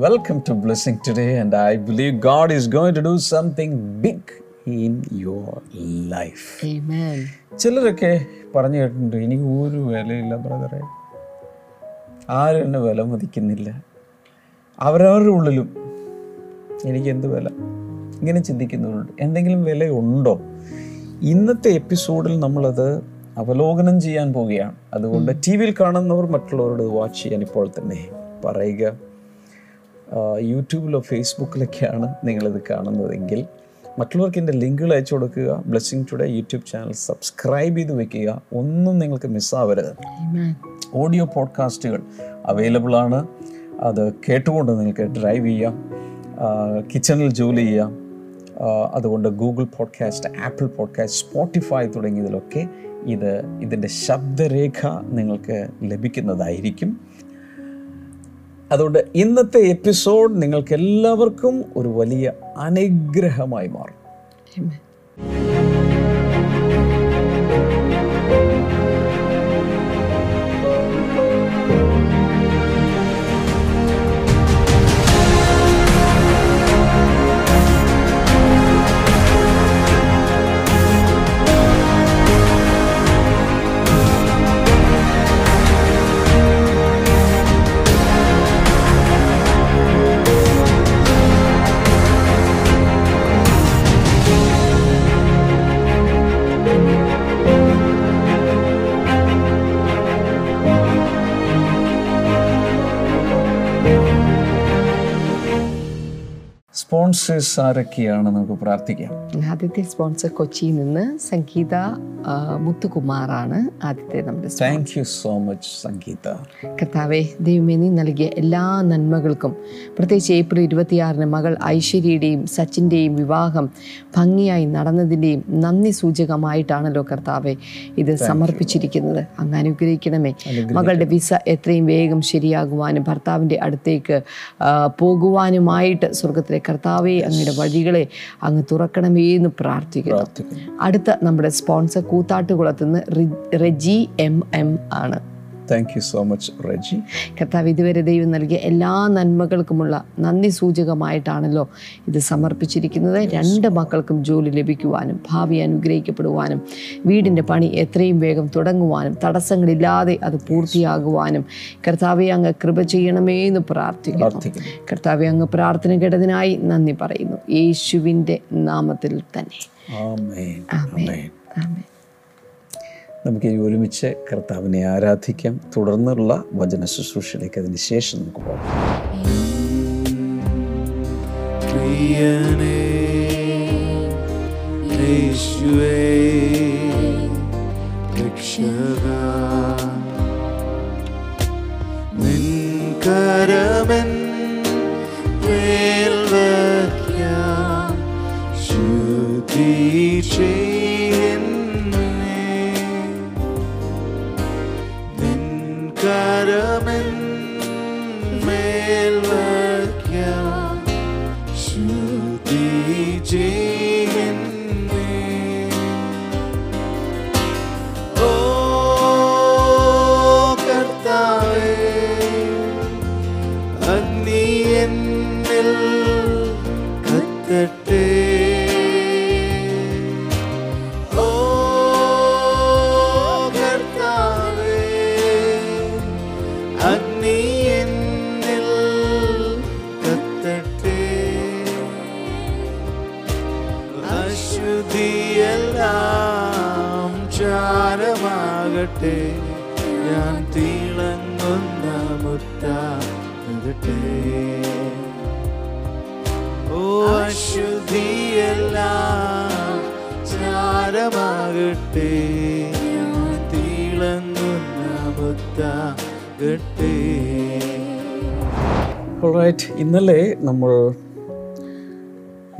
Welcome to Blessing today, and I believe God is going to do something big in your life Amen. ചിലരൊക്കെ പറഞ്ഞു കേട്ടിട്ടുണ്ട് എനിക്ക് ഒരു വിലയില്ല ബ്രദറെ ആരും എന്നെ വില മതിക്കുന്നില്ല. അവരവരുടെ ഉള്ളിലും എനിക്ക് എന്ത് വില? ഇങ്ങനെ ചിന്തിക്കുന്നവരുണ്ട് എന്തെങ്കിലും വിലയുണ്ടോ? ഇന്നത്തെ എപ്പിസോഡിൽ നമ്മളത് അവലോകനം ചെയ്യാൻ പോവുകയാണ്. അതുകൊണ്ട് ടി വിയിൽ കാണുന്നവർ മറ്റുള്ളവരോട് വാച്ച് ചെയ്യാൻ ഇപ്പോൾ തന്നെ പറയുക. യൂട്യൂബിലോ ഫേസ്ബുക്കിലൊക്കെയാണ് നിങ്ങളിത് കാണുന്നതെങ്കിൽ മറ്റുള്ളവർക്ക് എന്റെ ലിങ്കുകൾ അയച്ചു കൊടുക്കുക blessing today YouTube channel subscribe ചെയ്ത് വെക്കുക ഒന്നും നിങ്ങൾക്ക് മിസ്സാവരുത്. ഓഡിയോ പോഡ്കാസ്റ്റുകൾ അവൈലബിൾ ആണ്. അത് കേട്ടുകൊണ്ട് നിങ്ങൾക്ക് ഡ്രൈവ് ചെയ്യാം കിച്ചണിൽ ജോലി ചെയ്യാം അതുകൊണ്ട് Google podcast Apple podcast Spotify തുടങ്ങിയതിലൊക്കെ ഇത് ഇതിന്റെ ശബ്ദരേഖ നിങ്ങൾക്ക് ലഭിക്കുന്നതായിരിക്കും. അതുകൊണ്ട് ഇന്നത്തെ എപ്പിസോഡ് നിങ്ങൾക്ക് എല്ലാവർക്കും ഒരു വലിയ അനുഗ്രഹമായി മാറും. സ്പോൺസേഴ്സ് ആരൊക്കെയാണ് നമുക്ക് പ്രാർത്ഥിക്കാം? ആദ്യത്തെ സ്പോൺസർ കൊച്ചിയിൽ നിന്ന് സംഗീത മുത്തുകുമാറാണ് ആദ്യത്തെ നമ്മുടെ thank you so much Sangeetha. കർത്താവെ ദൈവമേ നീ നൽകിയ എല്ലാ നന്മകൾക്കും പ്രത്യേകിച്ച് ഏപ്രിൽ ഇരുപത്തിയാറിന് മകൾ ഐശ്വര്യയുടെയും സച്ചിന്റെയും വിവാഹം ഭംഗിയായി നടന്നതിന്റെയും നന്ദി സൂചകമായിട്ടാണല്ലോ കർത്താവെ ഇത് സമർപ്പിച്ചിരിക്കുന്നത്. അങ്ങ് അനുഗ്രഹിക്കണമേ. മകളുടെ വിസ എത്രയും വേഗം ശരിയാകുവാനും ഭർത്താവിന്റെ അടുത്തേക്ക് പോകുവാനുമായിട്ട് സ്വർഗത്തിലെ കർത്താവെ അങ്ങയുടെ വഴികളെ അങ്ങ് തുറക്കണമേ എന്ന് പ്രാർത്ഥിക്കുന്നു. അടുത്ത നമ്മുടെ സ്പോൺസർ കൂത്താട്ടുകുളത്ത് നിന്ന് റെജി എം എം ആണ്. Thank you so much Reji കർത്താവ് ഇതുവരെ ദൈവം നൽകിയ എല്ലാ നന്മകൾക്കുമുള്ള നന്ദി സൂചകമായിട്ടാണല്ലോ ഇത് സമർപ്പിച്ചിരിക്കുന്നത്. രണ്ട് മക്കൾക്കും ജോലി ലഭിക്കുവാനും ഭാവി അനുഗ്രഹിക്കപ്പെടുവാനും വീടിന്റെ പണി എത്രയും വേഗം തുടങ്ങുവാനും തടസ്സങ്ങളില്ലാതെ അത് പൂർത്തിയാകുവാനും കർത്താവെ അങ്ങ് കൃപ ചെയ്യണമേ എന്ന് പ്രാർത്ഥിക്കുന്നു. കർത്താവെ അങ്ങ് പ്രാർത്ഥന കേട്ടതിനായി നന്ദി പറയുന്നു. യേശുവിന്റെ നാമത്തിൽ തന്നെ. Amen. ആമേൻ. ആമേൻ ആമേൻ. നമുക്ക് ഇനി ഒരുമിച്ച് കർത്താവിനെ ആരാധിക്കാം. തുടർന്നുള്ള വചന ശുശ്രൂഷയിലേക്ക് അതിന് ശേഷം നമുക്ക് പോകാം. കരമൻ ഇന്നലെ നമ്മൾ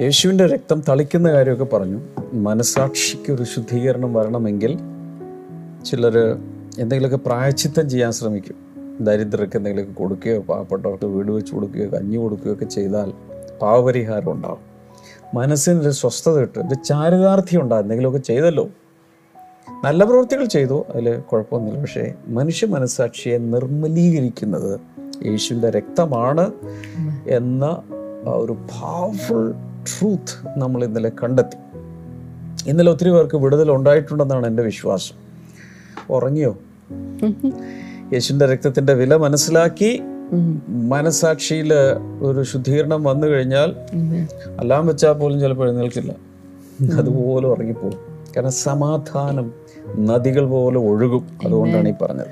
യേശുവിന്റെ രക്തം തളിക്കുന്ന കാര്യമൊക്കെ പറഞ്ഞു. മനസാക്ഷിക്ക് ഒരു ശുദ്ധീകരണം വരണമെങ്കിൽ ചിലർ എന്തെങ്കിലുമൊക്കെ പ്രായച്ചിത്തം ചെയ്യാൻ ശ്രമിക്കും. ദരിദ്രർക്ക് എന്തെങ്കിലുമൊക്കെ കൊടുക്കുകയോ പാവപ്പെട്ടവർക്ക് വീട് വെച്ച് കൊടുക്കുകയോ കഞ്ഞി കൊടുക്കുകയോ ഒക്കെ ചെയ്താൽ പാവപരിഹാരം ഉണ്ടാവും. മനസ്സിനൊരു സ്വസ്ഥത കിട്ടും. ഒരു ചാരിതാർത്ഥ്യം ഉണ്ടാകും എന്തെങ്കിലുമൊക്കെ ചെയ്തല്ലോ. നല്ല പ്രവൃത്തികൾ ചെയ്തു. അതിൽ കുഴപ്പമൊന്നുമില്ല. പക്ഷേ മനുഷ്യ മനസാക്ഷിയെ നിർമ്മലീകരിക്കുന്നത് യേശുവിന്റെ രക്തമാണ് എന്ന ഒരു പവർഫുൾ ട്രൂത്ത് നമ്മൾ ഇന്നലെ കണ്ടെത്തി. ഇന്നലെ ഒത്തിരി പേർക്ക് വിടുതൽ ഉണ്ടായിട്ടുണ്ടെന്നാണ് എന്റെ വിശ്വാസം. ഉറങ്ങിയോ? യേശുവിന്റെ രക്തത്തിന്റെ വില മനസ്സിലാക്കി മനസാക്ഷിയിൽ ഒരു ശുദ്ധീകരണം വന്നു കഴിഞ്ഞാൽ അല്ലാൻ അലാം വെച്ചാൽ പോലും ചിലപ്പോൾ എഴുന്നേൽക്കില്ല. അതുപോലെ ഉറങ്ങിപ്പോകും. കാരണം സമാധാനം നദികൾ പോലെ ഒഴുകും. അതുകൊണ്ടാണ് ഈ പറഞ്ഞത്.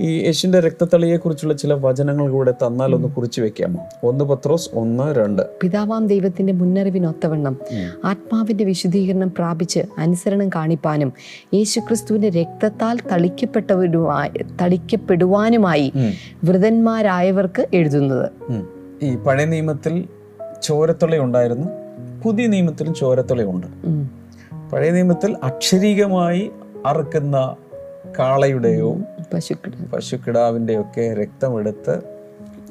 ഈ യേശുവിന്റെ രക്തത്തളിയെ കുറിച്ചുള്ള ചില വചനങ്ങൾ കൂടെ തന്നാൽ ഒന്ന് കുറിച്ച് വെക്കാമോ? ഒന്ന് പത്രോസ് ഒന്ന് രണ്ട്. പിതാവാം ദൈവത്തിന്റെ മുന്നറിവിനൊത്തവണ്ണം ആത്മാവിന്റെ വിശുദ്ധീകരണം പ്രാപിച്ച് അനുസരണം കാണിപ്പാനും യേശുക്രിസ്തുവിന്റെ രക്തത്താൽ തളിക്കപ്പെട്ടവരുമായി തളിക്കപ്പെടുവാനുമായി വൃതന്മാരായവർക്ക് എഴുതുന്നത്. ഈ പഴയ നിയമത്തിൽ ചോരത്തുളി ഉണ്ടായിരുന്നു പുതിയ നിയമത്തിലും ചോരത്തുളി ഉണ്ട്. പഴയ നിയമത്തിൽ അക്ഷരീകമായി അറുക്കുന്ന കാളയുടെയോ പശുക്കിടാവിന്റെ ഒക്കെ രക്തമെടുത്ത്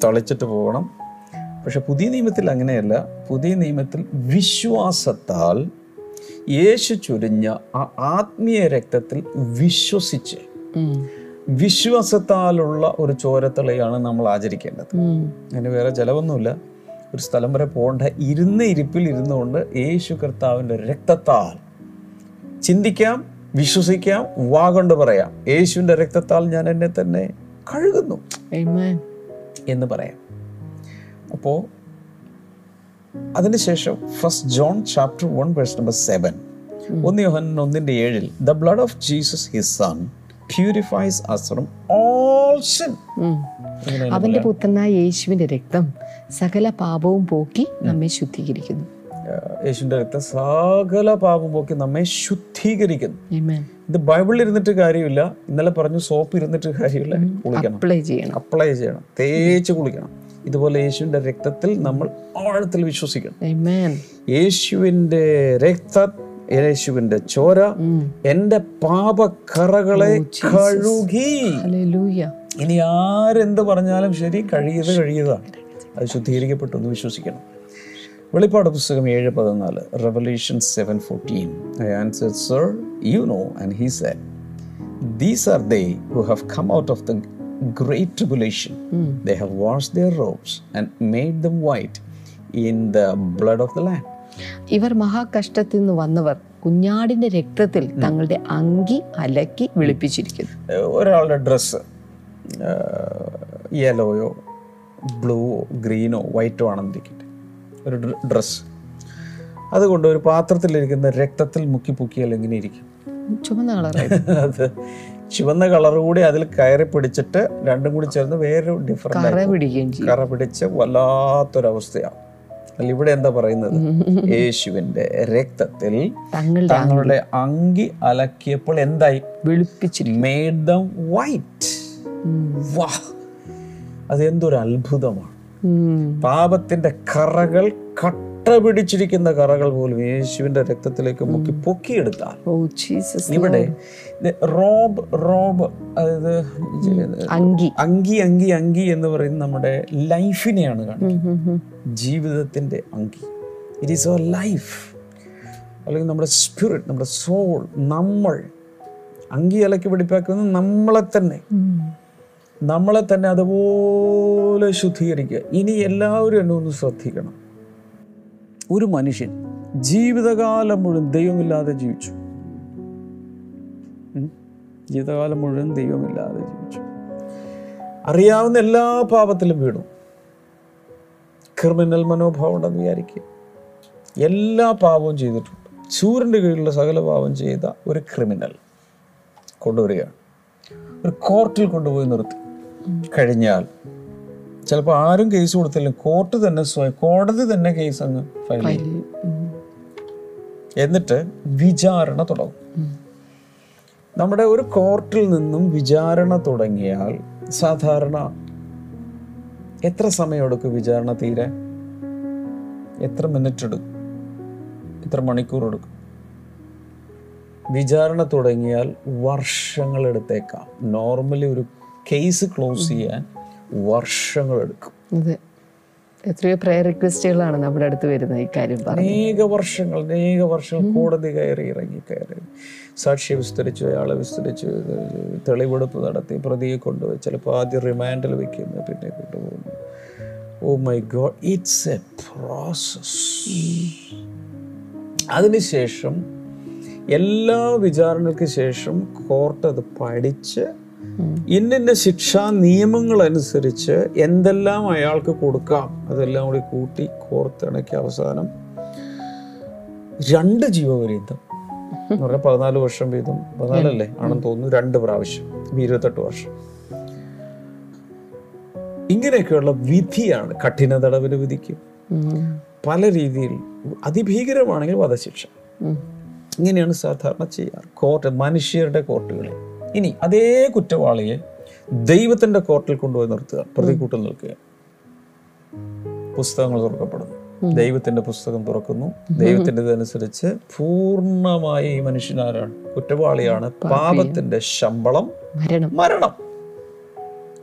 തളിച്ചിട്ട് പോകണം. പക്ഷെ പുതിയ നിയമത്തിൽ അങ്ങനെയല്ല. പുതിയ നിയമത്തിൽ വിശ്വാസത്താൽ യേശു ചൊരിഞ്ഞ ആ ആത്മീയ രക്തത്തിൽ വിശ്വസിച്ച്. വിശ്വാസത്താലുള്ള ഒരു ചോരത്തളയാണ് നമ്മൾ ആചരിക്കേണ്ടത്. അതിന് വേറെ ചിലവൊന്നുമില്ല. ഒരു സ്ഥലം വരെ പോകേണ്ട. ഇരുന്ന ഇരിപ്പിൽ ഇരുന്നുകൊണ്ട് യേശു കർത്താവിന്റെ രക്തത്താൽ ചിന്തിക്കാം വിശ്വസിക്കാം വാഗണ്ട് പറയാം. യേശുവിന്റെ രക്തത്താൽ ഞാൻ എന്നെ തന്നെ കഴുകുന്നു. എന്ന് പറയാം. അപ്പോൾ അതിനുശേഷം first John chapter one verse number seven ഒന്ന് യോഹൻ ഒന്നിന്റെ ഏഴിൽ the blood of Jesus his son purifies us from all sin. അവന്റെ പുത്രനായ യേശുവിന്റെ രക്തം സകല പാപവും പോക്കി നമ്മെ ശുദ്ധീകരിക്കുന്നു. യേശുവിന്റെ രക്തം സകല പാപം പോക്കി നമ്മെ ശുദ്ധീകരിക്കുന്നു. Amen. ഇത് ബൈബിളിൽ ഇരുന്നിട്ട് കാര്യമില്ല. ഇന്നലെ പറഞ്ഞു സോപ്പ് ഇരുന്നിട്ട് കാര്യമില്ല. കുളിക്കണം. അപ്ലൈ ചെയ്യണം. അപ്ലൈ ചെയ്യണം. തേച്ച് കുളിക്കണം. ഇതുപോലെ യേശുവിന്റെ രക്തത്തിൽ നമ്മൾ ആഴത്തിൽ വിശ്വസിക്കണം. യേശുവിന്റെ യേശുവിന്റെ രക്ത യേശുവിന്റെ ചോര എന്റെ പാപക്കറകളെ കഴുകി. Hallelujah. ഇനി ആരെന്ത് പറഞ്ഞാലും ശരി കഴിയത് കഴിയതാണ് അത് ശുദ്ധീകരിക്കപ്പെട്ടു എന്ന് വിശ്വസിക്കണം. വെളിപ്പാട് പുസ്തകം ഏഴ് പതിനാല് Revelation seven fourteen I answer sir you know and he said these are they who have come out of the great tribulation they have wash their robes and made them white in the blood of the land ഇവർ മഹാകഷ്ടത്തിൽ നിന്ന് വന്നവർ കുഞ്ഞാടിന്റെ രക്തത്തിൽ തങ്ങളുടെ അങ്കി അലക്കി വിളിപ്പിച്ചിരിക്കുന്നു. ഒരാളുടെ ഡ്രസ്സ് യെലോയോ ബ്ലൂവോ ഗ്രീനോ വൈറ്റോ ആണെന്നിരിക്കട്ടെ ഒരു ഡ്രസ്സ്. അതുകൊണ്ട് ഒരു പാത്രത്തിലിരിക്കുന്ന രക്തത്തിൽ മുക്കി പൊക്കിയാൽ എങ്ങനെ ഇരിക്കും? ചുവന്ന കളർ അത് ചുവന്ന കളർ കൂടി അതിൽ കയറി പിടിച്ചിട്ട് രണ്ടും കൂടി ചേർന്ന് വേറൊരു ഡിഫറന്റ് കറ പിടിച്ച് വല്ലാത്തൊരവസ്ഥയാണ്. അല്ല ഇവിടെ എന്താ പറയുന്നത്? യേശുവിന്റെ രക്തത്തിൽ തങ്ങളുടെ അങ്കി. അലക്കിയപ്പോൾ എന്തായി? വെളുപ്പിച്ചിരിക്കും. മേഡ് ദം വൈറ്റ് വാ അതെന്തൊരു അത്ഭുതമാണ്. പാപത്തിന്റെ കറകൾ കട്ട പിടിച്ചിരിക്കുന്ന കറകൾ പോലും യേശുവിന്റെ രക്തത്തിലേക്ക് മുക്കി പൊക്കിയെടുത്താൽ. ജീസസ് ഇവിടെ റോബ് റോബ് അതായത് അങ്കി. അങ്കി അങ്കി അങ്കി എന്ന് പറയുന്നത് നമ്മുടെ ലൈഫിനെയാണ് കാണുന്നത്. ജീവിതത്തിന്റെ അങ്കി. ഇറ്റ് ഈസ് അവർ ലൈഫ് അല്ലെങ്കിൽ നമ്മുടെ സ്പിരിറ്റ് നമ്മുടെ സോൾ നമ്മൾ അങ്കി അലക്കി പിടിപ്പാക്കുന്നത് നമ്മളെ തന്നെ. നമ്മളെ തന്നെ അതുപോലെ ശുദ്ധീകരിക്കുക. ഇനി എല്ലാവരും എന്നെ ഒന്ന് ശ്രദ്ധിക്കണം. ഒരു മനുഷ്യൻ ജീവിതകാലം മുഴുവൻ ദൈവമില്ലാതെ ജീവിച്ചു? ജീവിതകാലം മുഴുവൻ ദൈവമില്ലാതെ ജീവിച്ചു. അറിയാവുന്ന എല്ലാ പാപത്തിലും വീണു. ക്രിമിനൽ മനോഭാവം ഉണ്ടെന്ന് വിചാരിക്കുക. എല്ലാ പാപവും ചെയ്തിട്ടുണ്ട്. സൂര്യന്റെ കീഴിലുള്ള സകല പാപം ചെയ്ത ഒരു ക്രിമിനൽ കൊണ്ടുവരികയാണ്. ഒരു കോർട്ടിൽ കൊണ്ടുപോയി നിർത്തി. കഴിഞ്ഞാൽ ചിലപ്പോൾ ആരും കേസ് കൊടുത്തില്ല. കോർട്ട് തന്നെ സ്വയം കോടതി തന്നെ കേസ് അങ്ങ് ഫയൽ ചെയ്യും. എന്നിട്ട് വിചാരണ തുടങ്ങും. നമ്മുടെ ഒരു കോർട്ടിൽ നിന്നും വിചാരണ തുടങ്ങിയാൽ സാധാരണ എത്ര സമയമെടുക്കും വിചാരണ തീരെ? എത്ര മിനിറ്റ് എടുക്കും? എത്ര മണിക്കൂർ എടുക്കും? വിചാരണ തുടങ്ങിയാൽ വർഷങ്ങളെടുത്തേക്കാം. നോർമലി ഒരു കേസ് ക്ലോസ് ചെയ്യാൻ വർഷങ്ങൾ എടുക്കും അതെ. എത്രയോ പ്രയർ റിക്വസ്റ്റുകളാണ് നമ്മുടെ അടുത്ത് വരുന്നത് ഈ കാര്യം അനേക വർഷങ്ങൾ അനേക വർഷങ്ങൾ കോടതി കയറി ഇറങ്ങി കയറി. സാക്ഷി വിസ്തരിച്ചു അയാളെ വിസ്തരിച്ചു തെളിവെടുപ്പ് നടത്തി പ്രതിയെ കൊണ്ടുപോയി. ചിലപ്പോൾ ആദ്യം റിമാൻഡിൽ വെക്കുന്നു പിന്നെ കൊണ്ടുപോകുന്നു. ഓ my God it's a process അതിനുശേഷം എല്ലാ വിചാരണയ്ക്ക് ശേഷം കോർട്ട് അത് പഠിച്ച് ഇന്നിന്ന ശിക്ഷാ നിയമങ്ങൾ അനുസരിച്ച് എന്തെല്ലാം അയാൾക്ക് കൊടുക്കാം അതെല്ലാം കൂടി കൂട്ടി കോർത്തിണക്കി അവസാനം രണ്ട് ജീവപര്യന്തം എന്ന് പറഞ്ഞാൽ പതിനാല് വർഷം വീതം. പതിനാലല്ലേ? ആണെന്ന് തോന്നുന്നു രണ്ട് പ്രാവശ്യം. ഇരുപത്തെട്ട് വർഷം. ഇങ്ങനെയൊക്കെയുള്ള വിധിയാണ് കഠിന തടവിന് വിധിക്കും. പല രീതിയിൽ അതിഭീകരമാണെങ്കിൽ വധശിക്ഷ. ഇങ്ങനെയാണ് സാധാരണ ചെയ്യാറ്. കോർട്ട് മനുഷ്യരുടെ കോർട്ടുകളിൽ. ഇനി അതേ കുറ്റവാളിയെ ദൈവത്തിന്റെ കോർട്ടിൽ കൊണ്ടുപോയി നിർത്തുക പ്രതികൂട്ടം നിൽക്കുക. പുസ്തകങ്ങൾ തുറക്കപ്പെടുന്നു. ദൈവത്തിന്റെ പുസ്തകം തുറക്കുന്നു. ദൈവത്തിന്റെ ഇതനുസരിച്ച് പൂർണമായി ഈ മനുഷ്യനാരാണ് കുറ്റവാളിയാണ്. പാപത്തിന്റെ ശമ്പളം മരണം. മരണം.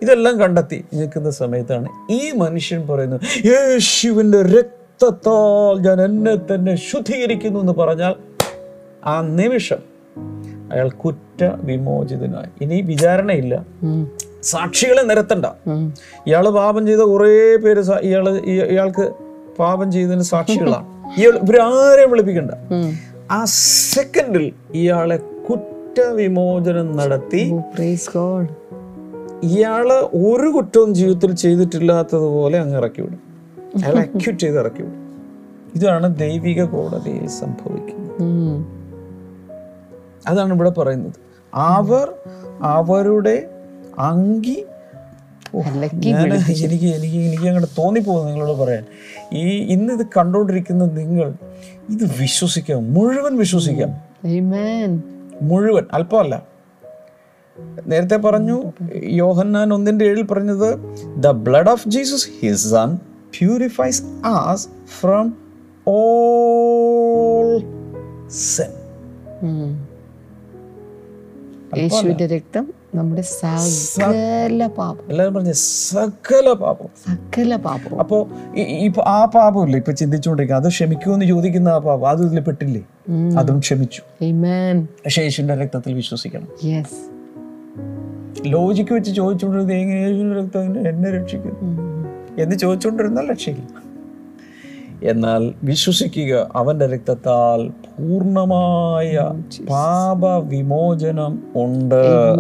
ഇതെല്ലാം കണ്ടെത്തി നിൽക്കുന്ന സമയത്താണ് ഈ മനുഷ്യൻ പറയുന്നത് യേശുവിന്റെ രക്തത്താൽ ഞാൻ എന്നെ തന്നെ ശുദ്ധീകരിക്കുന്നു എന്ന് പറഞ്ഞാൽ ആ നിമിഷം അയാൾ കുറ്റ വിമോചിതനായി ഇനി വിചാരണയില്ല. സാക്ഷികളെ നിരത്തണ്ട. ഇയാൾ പാപം ചെയ്ത കുറേ പേര് ഇയാൾ ഇയാൾക്ക് പാപം ചെയ്തതിന് സാക്ഷികളാണ്. ഇയാൾ ഇവരാരെയും വിളിപ്പിക്കണ്ട. ആ സെക്കൻഡിൽ ഇയാളെ കുറ്റവിമോചനം നടത്തി God. ഇയാൾ ഒരു കുറ്റവും ജീവിതത്തിൽ ചെയ്തിട്ടില്ലാത്തതുപോലെ അങ്ങ് ഇറക്കി വിടും. അയാൾ അക്യൂട്ട് ചെയ്ത് ഇറക്കി വിടും. ഇതാണ് ദൈവിക കോടതിയിൽ സംഭവിക്കുന്നത്. അതാണ് ഇവിടെ പറയുന്നത്. അവർ അവരുടെ അങ്കി എനിക്ക് എനിക്ക് എനിക്ക് അങ്ങോട്ട് തോന്നിപ്പോകുന്നു നിങ്ങളോട് പറയാൻ. ഈ ഇന്ന് ഇത് കണ്ടോണ്ടിരിക്കുന്ന നിങ്ങൾ ഇത് വിശ്വസിക്കാം മുഴുവൻ വിശ്വസിക്കാം. മുഴുവൻ അല്പമല്ല. നേരത്തെ പറഞ്ഞു യോഹന്നാൻ ഒന്നിന്റെ ഏഴിൽ പറഞ്ഞത് the blood of Jesus his son purifies us from all sin. യേശുവിന്റെ രക്തം നമ്മുടെ സകല പാപം എല്ലാവരും പറഞ്ഞ സകല പാപം സകല പാപവും. അപ്പോ ഇപ്പൊ ആ പാപമില്ലേ? ഇപ്പൊ ചിന്തിച്ചുകൊണ്ടിരിക്കുക. അത് ക്ഷമിക്കുമെന്ന് ചോദിക്കുന്ന ആ പാപം. അത് ഇതിൽ പെട്ടില്ലേ? അതും ക്ഷമിച്ചു. പക്ഷേ യേശുവിന്റെ രക്തത്തിൽ വിശ്വസിക്കണം. യെസ് ലോജിക്ക് വെച്ച് ചോദിച്ചുകൊണ്ടിരുന്നത് യേശുവിന്റെ രക്തം എന്നെ- എന്നെ രക്ഷിക്കുന്നു? എന്ന് ചോദിച്ചുകൊണ്ടിരുന്നാൽ രക്ഷയില്ല. എന്നാൽ വിശ്വസിക്കുക അവന്റെ രക്തത്താൽ പൂർണമായ പാപവിമോചനം ഉണ്ട്.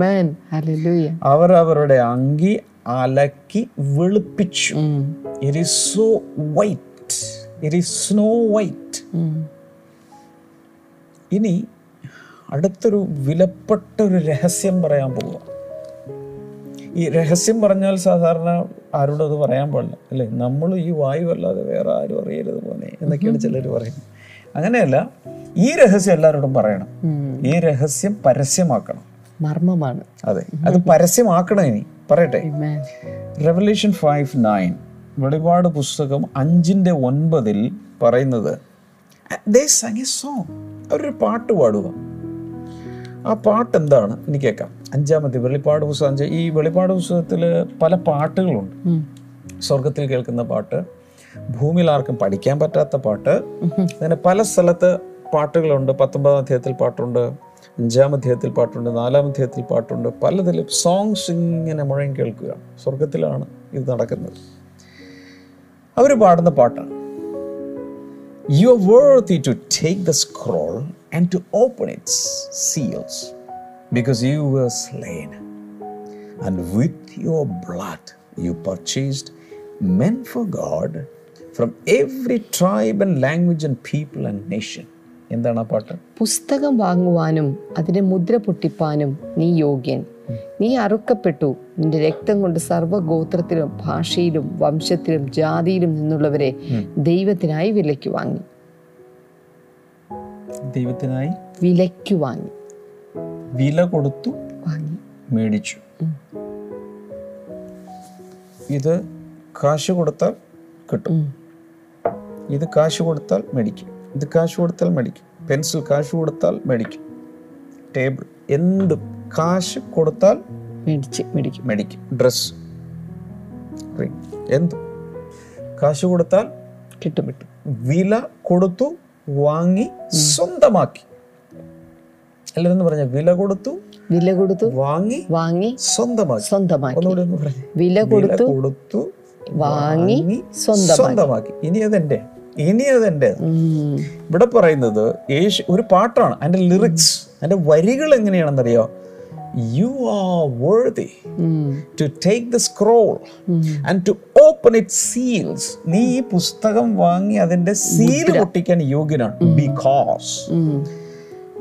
അവരവരുടെ അങ്കി അലക്കി വെളുപ്പിച്ചു. ഉം. It is so white it is snow white ഉം. ഇനി അടുത്തൊരു വിലപ്പെട്ട ഒരു രഹസ്യം പറയാൻ പോവുക. ഈ രഹസ്യം പറഞ്ഞാൽ സാധാരണ ആരോടും അത് പറയാൻ പാടില്ല. അല്ലേ? നമ്മൾ ഈ വായു അല്ലാതെ വേറെ ആരും അറിയരുത് പോലെ എന്നൊക്കെയാണ് ചിലർ പറയുന്നത്. അങ്ങനെയല്ല ഈ രഹസ്യം എല്ലാവരോടും പറയണം. ഈ രഹസ്യം പരസ്യമാക്കണം. മർമ്മമാണ്. അതെ അത് പരസ്യമാക്കണം ഇനി. പറയട്ടെ. റെവല്യൂഷൻ ഫൈവ് നയൻ വെളിപാട് പുസ്തകം അഞ്ചിന്റെ ഒൻപതിൽ പറയുന്നത് ദേ എ song. അവരൊരു പാട്ട് പാടുക. ആ പാട്ട് എന്താണ് ഇനി കേൾക്കാം. അഞ്ചാമത്തെ വെളിപ്പാട് പുസ്തകം. അഞ്ച് ഈ വെളിപ്പാട് പുസ്തകത്തിൽ പല പാട്ടുകളുണ്ട്. സ്വർഗത്തിൽ കേൾക്കുന്ന പാട്ട് ഭൂമിയിൽ ആർക്കും പഠിക്കാൻ പറ്റാത്ത പാട്ട് അങ്ങനെ പല സ്ഥലത്ത് പാട്ടുകളുണ്ട്. പത്തൊമ്പതാം അധ്യായത്തിൽ പാട്ടുണ്ട് അഞ്ചാം അധ്യായത്തിൽ പാട്ടുണ്ട് നാലാം അധ്യായത്തിൽ പാട്ടുണ്ട്. പലതിലും സോങ്സ് ഇങ്ങനെ മുഴങ്ങി കേൾക്കുക സ്വർഗത്തിലാണ് ഇത് നടക്കുന്നത്. അവർ പാടുന്ന പാട്ടാണ്. You are worthy to take the scroll. And to open its seals because you were slain and with your blood you purchased men for God from every tribe and language and people and nation. എന്താണ് ആ പാട്ട് പുസ്തകം വാങ്ങുവാനും അതിനെ മുദ്ര പൊട്ടിപ്പാനും നീ യോഗ്യൻ നീ അറുക്കപ്പെട്ടു നിന്റെ രക്തം കൊണ്ട് സർവഗോത്രത്തിലും ഭാഷയിലും വംശത്തിലും ജാതിയിലും നിന്നുള്ളവരെ ദൈവത്തിനായി വിലയ്ക്ക് വാങ്ങി ദൈവത്തിനായി വിലയ്ക്ക് വാങ്ങി. വില കൊടുത്തു വാങ്ങി. മേടിച്ചു. ഇത് കാശ് കൊടുത്താൽ കിട്ടും. ഇത് കാശ് കൊടുത്താൽ മേടിക്കും. ഇത് കാശ് കൊടുത്താൽ മേടിക്കും. പെൻസിൽ കാശ് കൊടുത്താൽ മേടിക്കും. ടേബിൾ എന്തും കാശ് കൊടുത്താൽ മേടിച്ച് മേടിക്കും. മേടിക്കും. ഡ്രസ് എന്തും കാശ് കൊടുത്താൽ കിട്ടും കിട്ടും. വില കൊടുത്തു വാങ്ങി സ്വന്തമാക്കി. എല്ലാവരും പറഞ്ഞ വില കൊടുത്തു വില കൊടുത്തു വാങ്ങി വാങ്ങി സ്വന്തമാക്കി. സ്വന്തമാക്കി. വില കൊടുത്തു കൊടുത്തു വാങ്ങി സ്വന്തമാക്കി. സ്വന്തമാക്കി. ഇനി അതെന്റെ ഇനി അതെന്റെ ഇവിടെ പറയുന്നത് യേശു ഒരു പാട്ടാണ്. അതിന്റെ ലിറിക്സ് അതിന്റെ വരികൾ എങ്ങനെയാണെന്നറിയോ യു ആർ വേർതി ഉം. To take the scroll and to open it seals നീ ഈ പുസ്തകം വാങ്ങി അതിന്റെ സീൽ പൊട്ടിക്കാൻ യോഗ്യനാണ്. ബിക്കോസ്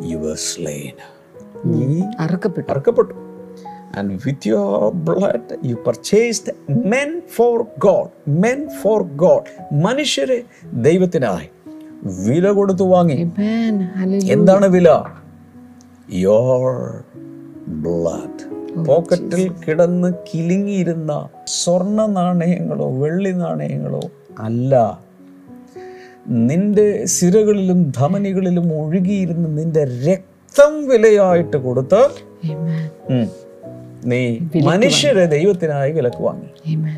യു വർ സ്ലെയിൻ നീ അറുക്കപ്പെട്ടു. അറുക്കപ്പെട്ടു. And with your blood you purchased men for God men for God മനുഷ്യരെ ദൈവത്തിനായി വില കൊടുത്തു വാങ്ങി. എന്താണ് വില? യോർ ബ്ലഡ് പോക്കറ്റിൽ കിടന്ന് കിലുങ്ങിയിരുന്ന സ്വർണ നാണയങ്ങളോ വെള്ളി നാണയങ്ങളോ അല്ല. നിന്റെ സിരകളിലും ധമനികളിലും ഒഴുകിയിരുന്ന നിന്റെ രക്തം വിലയായിട്ട് കൊടുത്ത് നീ മനുഷ്യരെ ദൈവത്തിനായി വിലക്ക് വാങ്ങി. എവിടെന്ന്?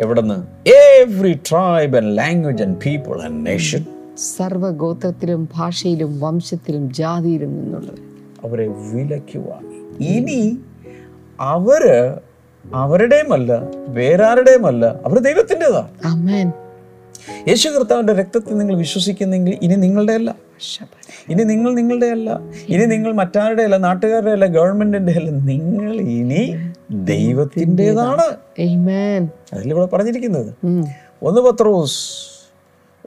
എവിടുന്ന് every tribe and language and people and nation സർവഗോത്രത്തിലും ഭാഷയിലും വംശത്തിലും ജാതിയിലും നിന്നുള്ളവർ. അവരെ വിലയ്ക്ക് വാങ്ങി ഇനി അവർ അവരുടെയുമല്ല വേറാരുടെയുമല്ല അവർ ദൈവത്തിന്റെതാണ്. യേശു കർത്താവിന്റെ രക്തത്തിൽ നിങ്ങൾ വിശ്വസിക്കുന്നെങ്കിൽ ഇനി നിങ്ങളുടെ അല്ല ഇനി നിങ്ങൾ നിങ്ങളുടെ അല്ല ഇനി നിങ്ങൾ മറ്റാരുടെ അല്ല നാട്ടുകാരുടെ അല്ല ഗവൺമെന്റിന്റെ അല്ല നിങ്ങൾ ഇനി ദൈവത്തിന്റെതാണ്. അതിലിവിടെ പറഞ്ഞിരിക്കുന്നത്. ഒന്ന് പത്രോസ്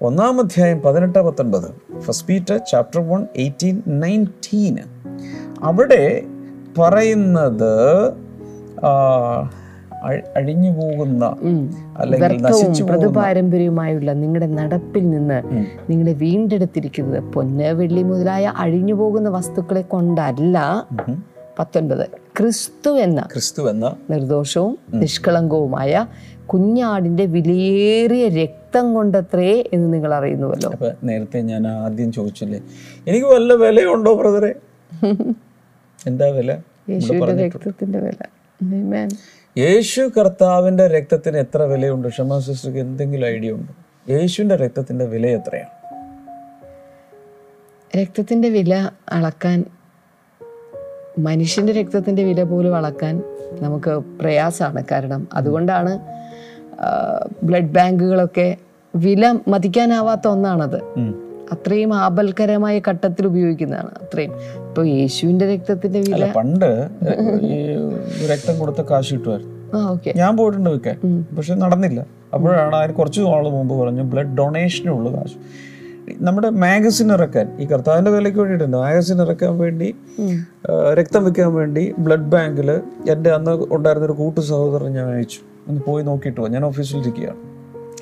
ഒന്നാം അധ്യായം പതിനെട്ട് പത്തൊൻപത്. First Peter chapter one eighteen nineteen അവിടെ പറയുന്നത് അഴിഞ്ഞു പോകുന്ന. അല്ലെങ്കിൽ നശിച്ചു പോകുന്ന പ്രതിപാരമ്പര്യവുമായുള്ള നിങ്ങളുടെ നടപ്പിൽ നിന്ന് നിങ്ങളെ വീണ്ടെടുത്തിരിക്കുന്നത് പൊന്ന് വെള്ളി മുതലായ അഴിഞ്ഞു പോകുന്ന വസ്തുക്കളെ കൊണ്ടല്ല. പത്തൊൻപത്. ക്രിസ്തു എന്ന ക്രിസ്തു എന്ന നിർദോഷവും നിഷ്കളങ്കവുമായ കുഞ്ഞാടിന്റെ വിലയേറിയ രക്തം കൊണ്ടത്രേ എന്ന് നിങ്ങൾ അറിയുന്നുവല്ലോ. നേരത്തെ ഞാൻ ആദ്യം ചോദിച്ചില്ലേ എനിക്ക് വല്ല വിലയുണ്ടോ ബ്രദറെ? എന്താ വില? രക്തത്തിന്റെ വില. യേശു കർത്താവിന്റെ രക്തത്തിന് എത്ര വിലയുണ്ട്? ക്ഷമ സിസ്റ്റർക്ക് എന്തെങ്കിലും ഐഡിയ ഉണ്ടോ? യേശുവിന്റെ രക്തത്തിന്റെ വില എത്രയാണ്? രക്തത്തിന്റെ വില അളക്കാൻ മനുഷ്യന്റെ രക്തത്തിന്റെ വില പോലും അളക്കാൻ നമുക്ക് പ്രയാസമാണ്. കാരണം അതുകൊണ്ടാണ് ബ്ലഡ് ബാങ്കുകളൊക്കെ വില മതിക്കാനാവാത്ത ഒന്നാണത്. അത്രയും ആപൽക്കരമായ ഘട്ടത്തിൽ ഉപയോഗിക്കുന്നതാണ്. അത്രയും. ഇപ്പൊ യേശുവിന്റെ രക്തത്തിന്റെ വില പണ്ട് ഈ രക്തം കൊടുത്ത കാശ് കിട്ടുമായിരുന്നു. ഞാൻ പോയിട്ടുണ്ട് വിൽക്കാൻ. പക്ഷെ നടന്നില്ല. അപ്പോഴാണ് അതിന് കുറച്ച് നാൾ മുമ്പ് പറഞ്ഞു ബ്ലഡ് ഡൊണേഷനുള്ള കാശ്. നമ്മുടെ മാഗസിൻ ഇറക്കാൻ ഈ കർത്താവിന്റെ വിലയ്ക്ക് വേണ്ടിയിട്ടുണ്ട്. മാഗസിൻ ഇറക്കാൻ വേണ്ടി രക്തം വെക്കാൻ വേണ്ടി ബ്ലഡ് ബാങ്കിൽ എന്റെ അന്ന് ഉണ്ടായിരുന്ന ഒരു കൂട്ടു സഹോദരൻ ഞാൻ അയച്ചു. ഒന്ന് പോയി നോക്കിയിട്ട് ഞാൻ ഞാൻ ഓഫീസിലിരിക്കുകയാണ്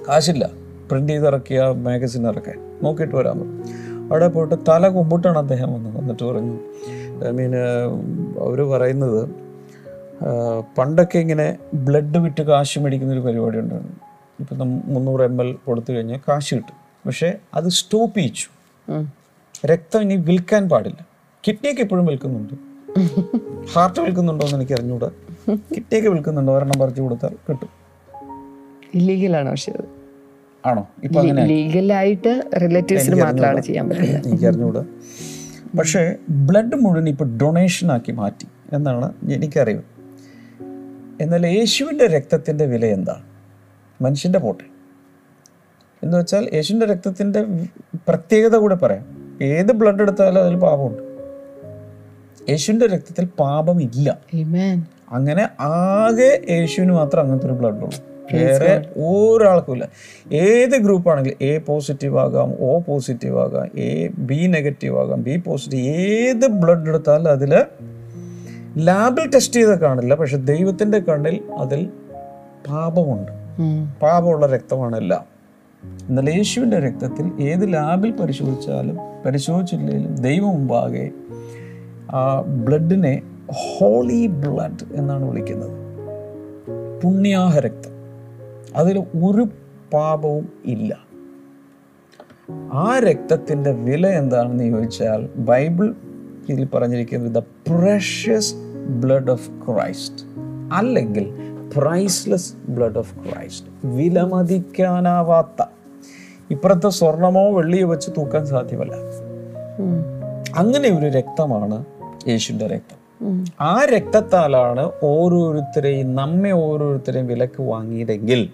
കാശില്ല. പ്രിന്റ് ചെയ്ത് ഇറക്കിയ മാഗസിൻ ഇറക്കാൻ. നോക്കിയിട്ട് വരാൻ പറഞ്ഞു. അവിടെ പോയിട്ട് തല കുമ്പിട്ടാണ് അദ്ദേഹം വന്നത്. എന്നിട്ട് പറഞ്ഞു ഐ മീൻ അവർ പറയുന്നത് പണ്ടൊക്കെ ഇങ്ങനെ ബ്ലഡ് വിറ്റ് കാശ് മേടിക്കുന്ന ഒരു പരിപാടി ഉണ്ടായിരുന്നു. ഇപ്പം മുന്നൂറ് എം എൽ കൊടുത്തു കഴിഞ്ഞാൽ കാശ് കിട്ടും. പക്ഷേ അത് സ്റ്റോപ്പ് ചെയ്യിച്ചു. രക്തം ഇനി വിൽക്കാൻ പാടില്ല. കിഡ്നിയൊക്കെ ഇപ്പോഴും വിൽക്കുന്നുണ്ട്. ഹാർട്ട് വിൽക്കുന്നുണ്ടോ എന്ന് എനിക്ക് അറിഞ്ഞൂടാ. കിഡ്നിയൊക്കെ വിൽക്കുന്നുണ്ടോ. ഒരെണ്ണം പറിച്ചു കൊടുത്താൽ കിട്ടും. ഇല്ലീഗലാണ് പക്ഷേ ആണോ? ഇപ്പൊ അങ്ങനെ ലീഗലായിട്ട് റിലേറ്റീവ്സിന് മാത്രമാണ് ചെയ്യാൻ പറ്റുന്നത്. എനിക്ക് അറിഞ്ഞൂടാ. പക്ഷേ ബ്ലഡ് മുഴുവൻ ഇപ്പൊ ഡൊണേഷൻ ആക്കി മാറ്റി എന്നാണ് എനിക്കറിയുന്നത്. എന്നാൽ യേശുവിന്റെ രക്തത്തിന്റെ വില എന്താണ് മനുഷ്യന്റെ പോട്ടെ. എന്ന് വെച്ചാൽ യേശുവിന്റെ രക്തത്തിന്റെ പ്രത്യേകത കൂടെ പറയാം. ഏത് ബ്ലഡ് എടുത്താലും അതിൽ പാപമുണ്ട്. യേശുവിന്റെ രക്തത്തിൽ പാപമില്ല. അങ്ങനെ ആകെ യേശുവിന് മാത്രം അങ്ങനത്തെ ഒരു ബ്ലഡ് ഉള്ളൂ. വേറെ ഒരാൾക്കും ഇല്ല ഏത് ഗ്രൂപ്പ് ആണെങ്കിലും എ പോസിറ്റീവ് ആകാം ഒ പോസിറ്റീവ് ആകാം എ ബി നെഗറ്റീവ് ആകാം ബി പോസിറ്റീവ് ഏത് ബ്ലഡ് എടുത്താലും അതിൽ ലാബിൽ ടെസ്റ്റ് ചെയ്ത കാണില്ല. പക്ഷെ ദൈവത്തിന്റെ കണ്ണിൽ അതിൽ പാപമുണ്ട്. പാപമുള്ള രക്തമാണ് എല്ലാം. എന്നാൽ യേശുവിന്റെ രക്തത്തിൽ ഏത് ലാബിൽ പരിശോധിച്ചാലും പരിശോധിച്ചില്ലെങ്കിലും ദൈവം മുമ്പാകെ ആ ബ്ലഡിനെ ഹോളി ബ്ലഡ് എന്നാണ് വിളിക്കുന്നത്. പുണ്യാഹ രക്തം അതിൽ ഒരു പാപവും ഇല്ല. ആ രക്തത്തിന്റെ വില എന്താണെന്ന് ചോദിച്ചാൽ ബൈബിൾ ഇതിൽ പറഞ്ഞിരിക്കുന്നത് the precious blood of Christ അല്ലെങ്കിൽ പ്രൈസ്ലെസ് ബ്ലഡ് ഓഫ് ക്രൈസ്റ്റ് വിലമതിക്കാനാവാത്ത. ഇപ്പുറത്തെ സ്വർണമോ വെള്ളിയോ വെച്ച് തൂക്കാൻ സാധ്യമല്ല. അങ്ങനെ ഒരു രക്തമാണ് യേശുവിന്റെ രക്തം. ആ രക്തത്താലാണ് ഓരോരുത്തരെയും നമ്മെ ഓരോരുത്തരെയും വിലക്ക് വാങ്ങിയതെങ്കിൽ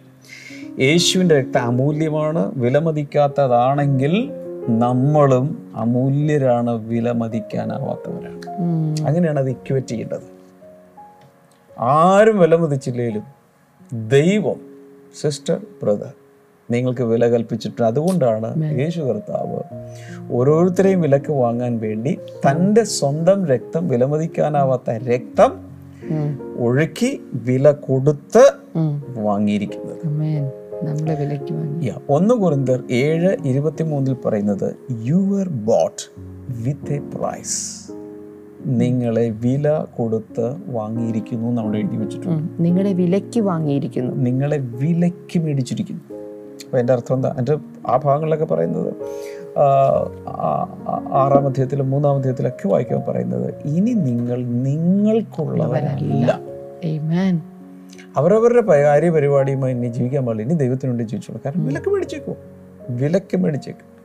യേശുവിന്റെ രക്തം അമൂല്യമാണ് വിലമതിക്കാത്തതാണെങ്കിൽ നമ്മളും അമൂല്യരാണ് വിലമതിക്കാനാവാത്തവരാണ്. അങ്ങനെയാണ് അത് ഇക്വറ്റ് ചെയ്യേണ്ടത്. ആരും വിലമതിച്ചില്ലെങ്കിലും ദൈവം സിസ്റ്റർ ബ്രദർ നിങ്ങൾക്ക് വില കൽപ്പിച്ചിട്ട് അതുകൊണ്ടാണ് യേശു കർത്താവ് ഓരോരുത്തരെയും വിലക്ക് വാങ്ങാൻ വേണ്ടി തന്റെ സ്വന്തം രക്തം വിലമതിക്കാനാവാത്ത രക്തം. ഒഴുക്കി വില കൊടുത്ത്. വാങ്ങിയിരിക്കുന്നത്. ഒന്ന് കുറിന്തർ ഏഴ് ഇരുപത്തിമൂന്നിൽ പറയുന്നത് you are bought with a price നിങ്ങളെ വില കൊടുത്ത് വാങ്ങിയിരിക്കുന്നു അവിടെ എഴുതി വെച്ചിട്ടുണ്ട്. നിങ്ങളെ വിലയ്ക്ക് വാങ്ങിയിരിക്കുന്നു. നിങ്ങളെ വിലയ്ക്ക് മേടിച്ചിരിക്കുന്നു. അപ്പോൾ എന്റെ അർത്ഥം എന്താ? എന്റെ ആ ഭാഗങ്ങളിലൊക്കെ പറയുന്നത് ആറാം അധ്യായത്തിലും മൂന്നാം അധ്യായത്തിലൊക്കെ വായിക്കാൻ പറയുന്നത് ഇനി നിങ്ങൾ നിങ്ങൾക്കുള്ളവരല്ല. അവരവരുടെ കാര്യ പരിപാടിയുമായി ഇനി ജീവിക്കാൻ പാടില്ല. ഇനി ദൈവത്തിന് വേണ്ടി ജീവിച്ചോളൂ. കാരണം വിലക്ക് മേടിച്ചേക്കും. വിലക്ക് മേടിച്ചേക്കും.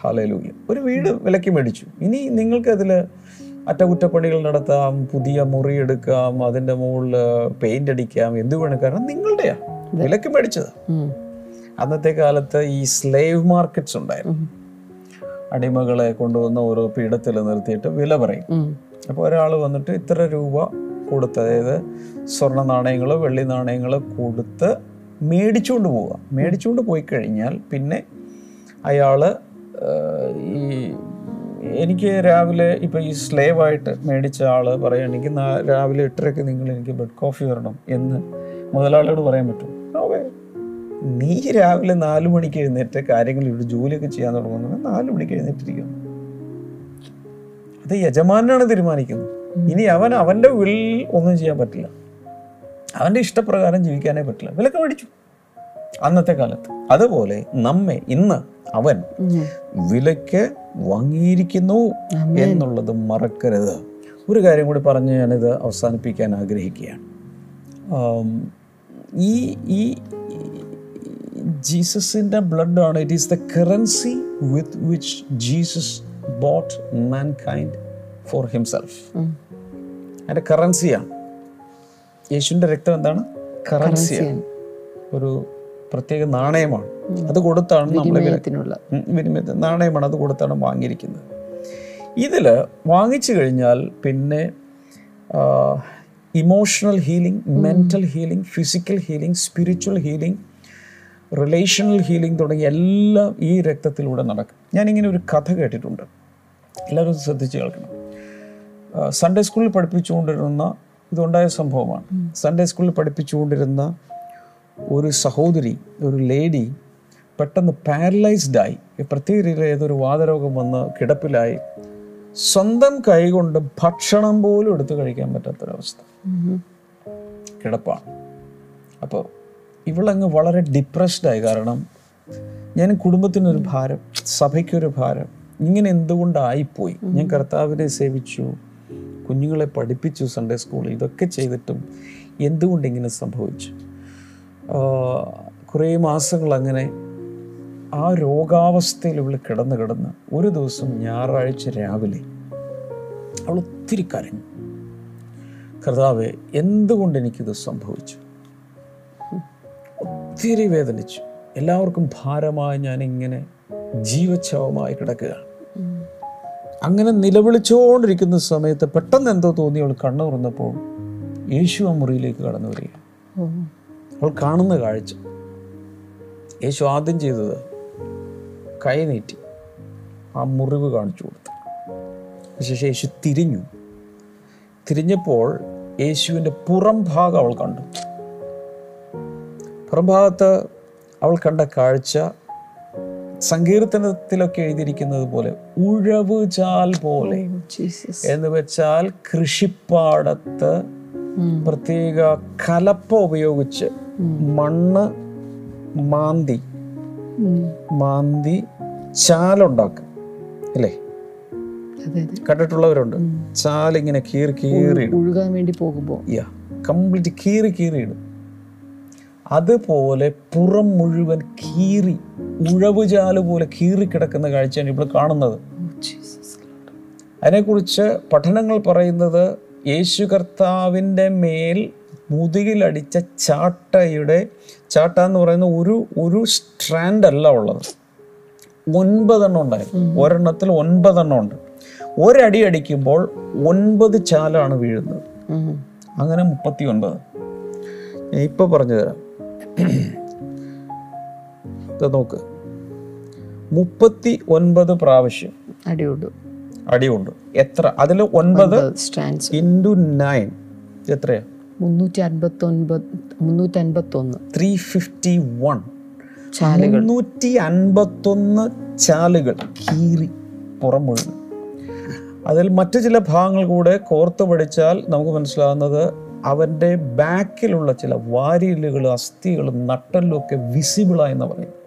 ഹാലയിലൂല്ല ഒരു വീട് വിലക്ക് മേടിച്ചു. ഇനി നിങ്ങൾക്ക് അതിൽ അറ്റകുറ്റപ്പണികൾ നടത്താം പുതിയ മുറി എടുക്കാം അതിന്റെ മുകളിൽ പെയിന്റ് അടിക്കാം എന്ത് വേണം കാരണം നിങ്ങളുടെയാ. വിലക്ക് മേടിച്ചതാ. ഉം. അന്നത്തെ കാലത്ത് ഈ സ്ലേവ് മാർക്കറ്റ്സ് ഉണ്ടായിരുന്നു. അടിമകളെ കൊണ്ടുവന്ന് ഓരോ പീഠത്തിൽ നിർത്തിയിട്ട് വില പറയും. അപ്പോൾ ഒരാൾ വന്നിട്ട് ഇത്ര രൂപ കൊടുത്ത് അതായത് സ്വർണ നാണയങ്ങൾ വെള്ളി നാണയങ്ങൾ കൊടുത്ത് മേടിച്ചുകൊണ്ട് പോവുക. മേടിച്ചുകൊണ്ട് പോയി കഴിഞ്ഞാൽ പിന്നെ അയാൾ ഈ എനിക്ക് രാവിലെ ഇപ്പോൾ ഈ സ്ലേവായിട്ട് മേടിച്ച ആൾ പറയുകയാണെങ്കിൽ രാവിലെ എട്ടരയ്ക്ക് നിങ്ങൾ എനിക്ക് ബെഡ് കോഫി വരണം എന്ന് മുതലാളിയോട് പറയാൻ പറ്റും. നീ രാവിലെ നാല് മണിക്ക് എഴുന്നേറ്റ് കാര്യങ്ങൾ ഇവിടെ ജോലിയൊക്കെ ചെയ്യാൻ തുടങ്ങുന്നത് നാല് മണിക്ക് എഴുന്നേറ്റിരിക്കുന്നു അത് യജമാനാണ് തീരുമാനിക്കുന്നത്. ഇനി അവൻ അവന്റെ വിളിൽ ഒന്നും ചെയ്യാൻ പറ്റില്ല. അവന്റെ ഇഷ്ടപ്രകാരം ജീവിക്കാനേ പറ്റില്ല. വിലക്ക് മേടിച്ചു. അന്നത്തെ കാലത്ത്. അതുപോലെ നമ്മെ ഇന്ന് അവൻ. വിലക്ക് വാങ്ങിയിരിക്കുന്നു എന്നുള്ളത് മറക്കരുത്. ഒരു കാര്യം കൂടി പറഞ്ഞ് ഞാനിത് അവസാനിപ്പിക്കാൻ ആഗ്രഹിക്കുകയാണ്. ഈ ഈ ജീസസിന്റെ ബ്ലഡാണ് it is the currency with which Jesus bought mankind for himself. അതിന്റെ കറൻസിയാണ് യേശുവിന്റെ രക്തം എന്താണ്? കറൻസിയാണ് ഒരു പ്രത്യേക നാണയമാണ്. അത് കൊടുത്താണ് നമ്മൾ നാണയമാണ് അത് കൊടുത്താണ് വാങ്ങിയിരിക്കുന്നത്. ഇതിൽ വാങ്ങിച്ചു കഴിഞ്ഞാൽ പിന്നെ emotional healing mental healing physical healing spiritual healing relational healing തുടങ്ങി എല്ലാം ഈ രക്തത്തിലൂടെ നടക്കും. ഞാനിങ്ങനെ ഒരു കഥ കേട്ടിട്ടുണ്ട്. എല്ലാവരും ശ്രദ്ധിച്ച് കേൾക്കണം. സൺഡേ സ്കൂളിൽ പഠിപ്പിച്ചുകൊണ്ടിരുന്ന ഇതുണ്ടായ സംഭവമാണ്. സൺഡേ സ്കൂളിൽ പഠിപ്പിച്ചുകൊണ്ടിരുന്ന ഒരു സഹോദരി ഒരു ലേഡി പെട്ടെന്ന് പാരലൈസ്ഡ് ആയി. പ്രത്യേക രീതിയിൽ ഏതൊരു വാതരോഗം വന്ന് കിടപ്പിലായി. സ്വന്തം കൈകൊണ്ട് ഭക്ഷണം പോലും എടുത്തു കഴിക്കാൻ പറ്റാത്തൊരവസ്ഥ. കിടപ്പാണ്. അപ്പോൾ ഇവളങ്ങ് വളരെ ഡിപ്രസ്ഡായി കാരണം ഞാൻ കുടുംബത്തിനൊരു ഭാരം സഭയ്ക്കൊരു ഭാരം ഇങ്ങനെ എന്തുകൊണ്ടായിപ്പോയി? ഞാൻ കർത്താവിനെ സേവിച്ചു കുഞ്ഞുങ്ങളെ പഠിപ്പിച്ചു സൺഡേ സ്കൂളിൽ ഇതൊക്കെ ചെയ്തിട്ടും എന്തുകൊണ്ട് ഇങ്ങനെ സംഭവിച്ചു? കുറേ മാസങ്ങൾ അങ്ങനെ ആ രോഗാവസ്ഥയിൽ ഇവൾ കിടന്ന് കിടന്ന് ഒരു ദിവസം ഞായറാഴ്ച രാവിലെ അവൾ ഒത്തിരി കരഞ്ഞു. കർത്താവെ എന്തുകൊണ്ട് എനിക്കിത് സംഭവിച്ചു? ഒത്തിരി വേദനിച്ചു. എല്ലാവർക്കും ഭാരമായി ഞാൻ ഇങ്ങനെ ജീവച്ഛവമായി കിടക്കുകയാണ്. അങ്ങനെ നിലവിളിച്ചുകൊണ്ടിരിക്കുന്ന സമയത്ത് പെട്ടെന്ന് എന്തോ തോന്നി. അവൾ കണ്ണു തുറന്നപ്പോൾ യേശു ആ മുറിയിലേക്ക് കടന്നു വരിക. അവൾ കാണുന്ന കാഴ്ച. യേശു ആദ്യം ചെയ്തത് കൈ നീട്ടി ആ മുറിവ് കാണിച്ചു കൊടുത്തു. ശേഷം യേശു തിരിഞ്ഞു. തിരിഞ്ഞപ്പോൾ യേശുവിന്റെ പുറം ഭാഗം അവൾ കണ്ടു. പുറം ഭാഗത്ത് അവൾ കണ്ട കാഴ്ച സങ്കീർത്തനത്തിലൊക്കെ എഴുതിയിരിക്കുന്നത് പോലെ ഉഴവ് ചാൽ പോലെ ജീസസ് എന്ന് വെച്ചാൽ കൃഷിപ്പാടത്ത് പ്രത്യേക കലപ്പ ഉപയോഗിച്ച് മണ്ണ് മാന്തി മാന്തി ചാലുണ്ടാക്കുക അല്ലേ? കണ്ടിട്ടുള്ളവരുണ്ട് ചാലിങ്ങനെ കീറി കീറി യാ കംപ്ലീറ്റ് കീറി കീറിയിടും അതുപോലെ പുറം മുഴുവൻ കീറി ഉഴവുചാൽ പോലെ കീറി കിടക്കുന്ന കാഴ്ചയാണ് ഇപ്പോൾ കാണുന്നത്. അതിനെക്കുറിച്ച് പഠനങ്ങൾ പറയുന്നത് യേശു കർത്താവിന്റെ മേൽ മുതുകിലടിച്ച ചാട്ടയുടെ ചാട്ട എന്ന് പറയുന്ന ഒരു ഒരു സ്ട്രാൻഡ് അല്ല ഉള്ളത്. ഒൻപതെണ്ണം ഉണ്ടായിരുന്നു. ഒരെണ്ണത്തിൽ ഒൻപതെണ്ണം ഉണ്ട്. ഒരടി അടിക്കുമ്പോൾ ഒൻപത് ചാലാണ് വീഴുന്നത്. അങ്ങനെ മുപ്പത്തി ഒൻപത് ഞാൻ ഇപ്പൊ പറഞ്ഞു തരാം നോക്ക്. മുപ്പത്തി ഒൻപത് പ്രാവശ്യം അടിയുണ്ട്. അടിയുണ്ട്. എത്ര? അതിൽ ഒൻപത് സ്റ്റാൻഡ് ഇന്റു നയൻ എത്രയാ മുന്നൂറ്റി അൻപത്തി ഒൻപത് മുന്നൂറ്റി അൻപത്തി ഒന്ന് ത്രീ ഫിഫ്റ്റി വൺ ചാലുകൾ. മുന്നൂറ്റി അൻപത്തൊന്ന് ചാലുകൾ കീറി പുറം അതിൽ മറ്റു ചില ഭാഗങ്ങൾ കൂടെ കോർത്ത് പഠിച്ചാൽ നമുക്ക് മനസ്സിലാകുന്നത് അവന്റെ ബാക്കിലുള്ള ചില വാരിയലുകളും അസ്ഥികളും നട്ടലും ഒക്കെ വിസിബിളായെന്ന് പറയും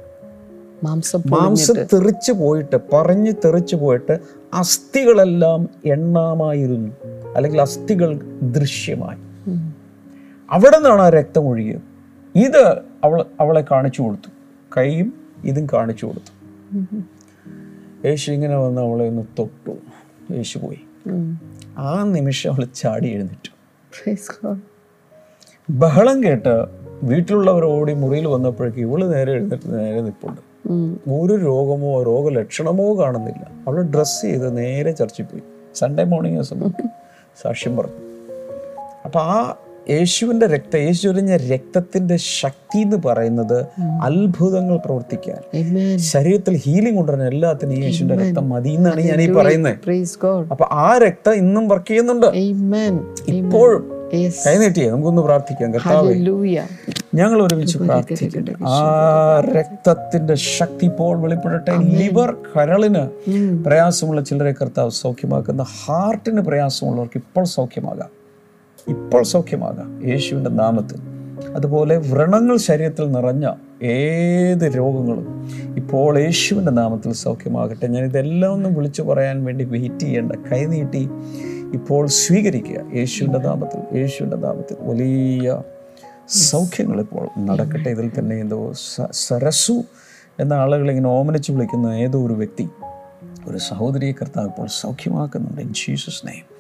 മാംസം മാംസം തെറിച്ചു പോയിട്ട് പറഞ്ഞ് തെറിച്ചു പോയിട്ട് അസ്ഥികളെല്ലാം എണ്ണാമായിരുന്നു. അല്ലെങ്കിൽ അസ്ഥികൾ ദൃശ്യമായി. അവിടെ നിന്നാണ് ആ രക്തം ഒഴുകിയത്. ഇത് അവൾ അവളെ കാണിച്ചു കൊടുത്തു. കൈയും ഇതും കാണിച്ചു കൊടുത്തു. യേശു ഇങ്ങനെ വന്ന് അവളെ ഒന്ന് തൊട്ടു. യേശു പോയി. ആ നിമിഷം അവൾ ചാടി എഴുന്നേറ്റു. ബഹളം കേട്ട് വീട്ടിലുള്ളവർ ഓടി മുറിയിൽ വന്നപ്പോഴേക്ക് ഇവൾ നേരെ എഴുന്നേറ്റ് നേരെ നിൽപ്പുണ്ട് ഒരു രോഗമോ രോഗലക്ഷണമോ കാണുന്നില്ല. അവൾ ഡ്രസ്സ് ചെയ്ത് നേരെ ചർച്ചിൽ പോയി. സൺഡേ മോർണിംഗ് സാക്ഷ്യം പറഞ്ഞു. അപ്പൊ ആ യേശുവിന്റെ രക്തം യേശു ഒരിഞ്ഞ രക്തത്തിന്റെ ശക്തി എന്ന് പറയുന്നത് അത്ഭുതങ്ങൾ പ്രവർത്തിക്കാൻ ശരീരത്തിൽ ഹീലിംഗ് ഉണ്ടെന്ന് എല്ലാത്തിനും യേശുവിന്റെ യേശുവിന്റെ രക്തം മതി എന്നാണ് ഞാൻ ഈ പറയുന്നത്. അപ്പൊ ആ രക്തം ഇന്നും വർക്ക് ചെയ്യുന്നുണ്ട്. ഇപ്പോഴും കൈനീട്ടിയേ നമുക്കൊന്ന് പ്രാർത്ഥിക്കാം. കർത്താവേ ഞങ്ങൾ ഒരുമിച്ച് പ്രാർത്ഥിക്കട്ടെ ആ രക്തത്തിന്റെ ശക്തി ഇപ്പോൾ വെളിപ്പെടട്ടെ. ലിവർ കരളിന് പ്രയാസമുള്ള ചിലരെ കർത്താവ് സൗഖ്യമാക്കുന്ന. ഹാർട്ടിന് പ്രയാസമുള്ളവർക്ക് ഇപ്പോൾ സൗഖ്യമാകാം. ഇപ്പോൾ സൗഖ്യമാകാം. യേശുവിന്റെ നാമത്തിൽ. അതുപോലെ വ്രണങ്ങൾ ശരീരത്തിൽ നിറഞ്ഞ ഏത് രോഗങ്ങളും ഇപ്പോൾ യേശുവിന്റെ നാമത്തിൽ സൗഖ്യമാകട്ടെ. ഞാൻ ഇതെല്ലാം ഒന്ന് വിളിച്ചു പറയാൻ വേണ്ടി വെയിറ്റ് ചെയ്യേണ്ട കൈനീട്ടി ഇപ്പോൾ സ്വീകരിക്കുക. യേശുവിന്റെ നാമത്തിൽ യേശുവിന്റെ നാമത്തിൽ വലിയ സൗഖ്യങ്ങൾ ഇപ്പോൾ നടക്കട്ടെ. ഇതിൽ തന്നെ എന്തോ സരസു എന്ന ആളുകൾ ഇങ്ങനെ ഓമനിച്ച് വിളിക്കുന്ന ഏതോ ഒരു വ്യക്തി ഒരു സഹോദരിയെ കർത്താവ് ഇപ്പോൾ സൗഖ്യമാക്കുന്നുണ്ട്. ഇൻ ജീസസ് നെയ്മ്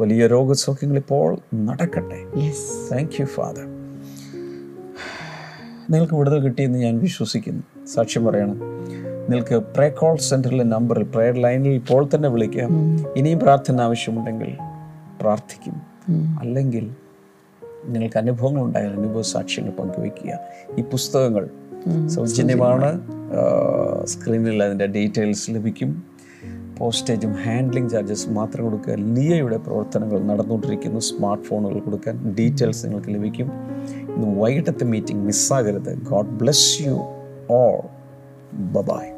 വലിയ രോഗസൗഖ്യങ്ങൾ ഇപ്പോൾ നടക്കട്ടെ. താങ്ക് യു ഫാദർ നിങ്ങൾക്ക് വിടുതൽ കിട്ടിയെന്ന് ഞാൻ വിശ്വസിക്കുന്നു. സാക്ഷ്യം പറയണം. നിങ്ങൾക്ക് പ്രേ കോൾ സെന്ററിലെ നമ്പറിൽ പ്രേയർ ലൈനിൽ ഇപ്പോൾ തന്നെ വിളിക്കാം. ഇനിയും പ്രാർത്ഥന ആവശ്യമുണ്ടെങ്കിൽ പ്രാർത്ഥിക്കും. അല്ലെങ്കിൽ നിങ്ങൾക്ക് അനുഭവങ്ങൾ ഉണ്ടായാൽ അനുഭവ സാക്ഷ്യങ്ങൾ പങ്കുവയ്ക്കുക. ഈ പുസ്തകങ്ങൾ സൗജന്യമാണ്. സ്ക്രീനിൽ അതിന്റെ ഡീറ്റെയിൽസ് ലഭിക്കും. പോസ്റ്റേജും ഹാൻഡ്ലിംഗ് ചാർജസ് മാത്രം കൊടുക്കുക. ലിയയുടെ പ്രവർത്തനങ്ങൾ നടന്നുകൊണ്ടിരിക്കുന്നു. സ്മാർട്ട് ഫോണുകൾ കൊടുക്കാൻ ഡീറ്റെയിൽസ് നിങ്ങൾക്ക് ലഭിക്കും. ഇന്ന് വൈകിട്ടത്തെ meeting മിസ്സാകരുത്. God bless you all. Bye bye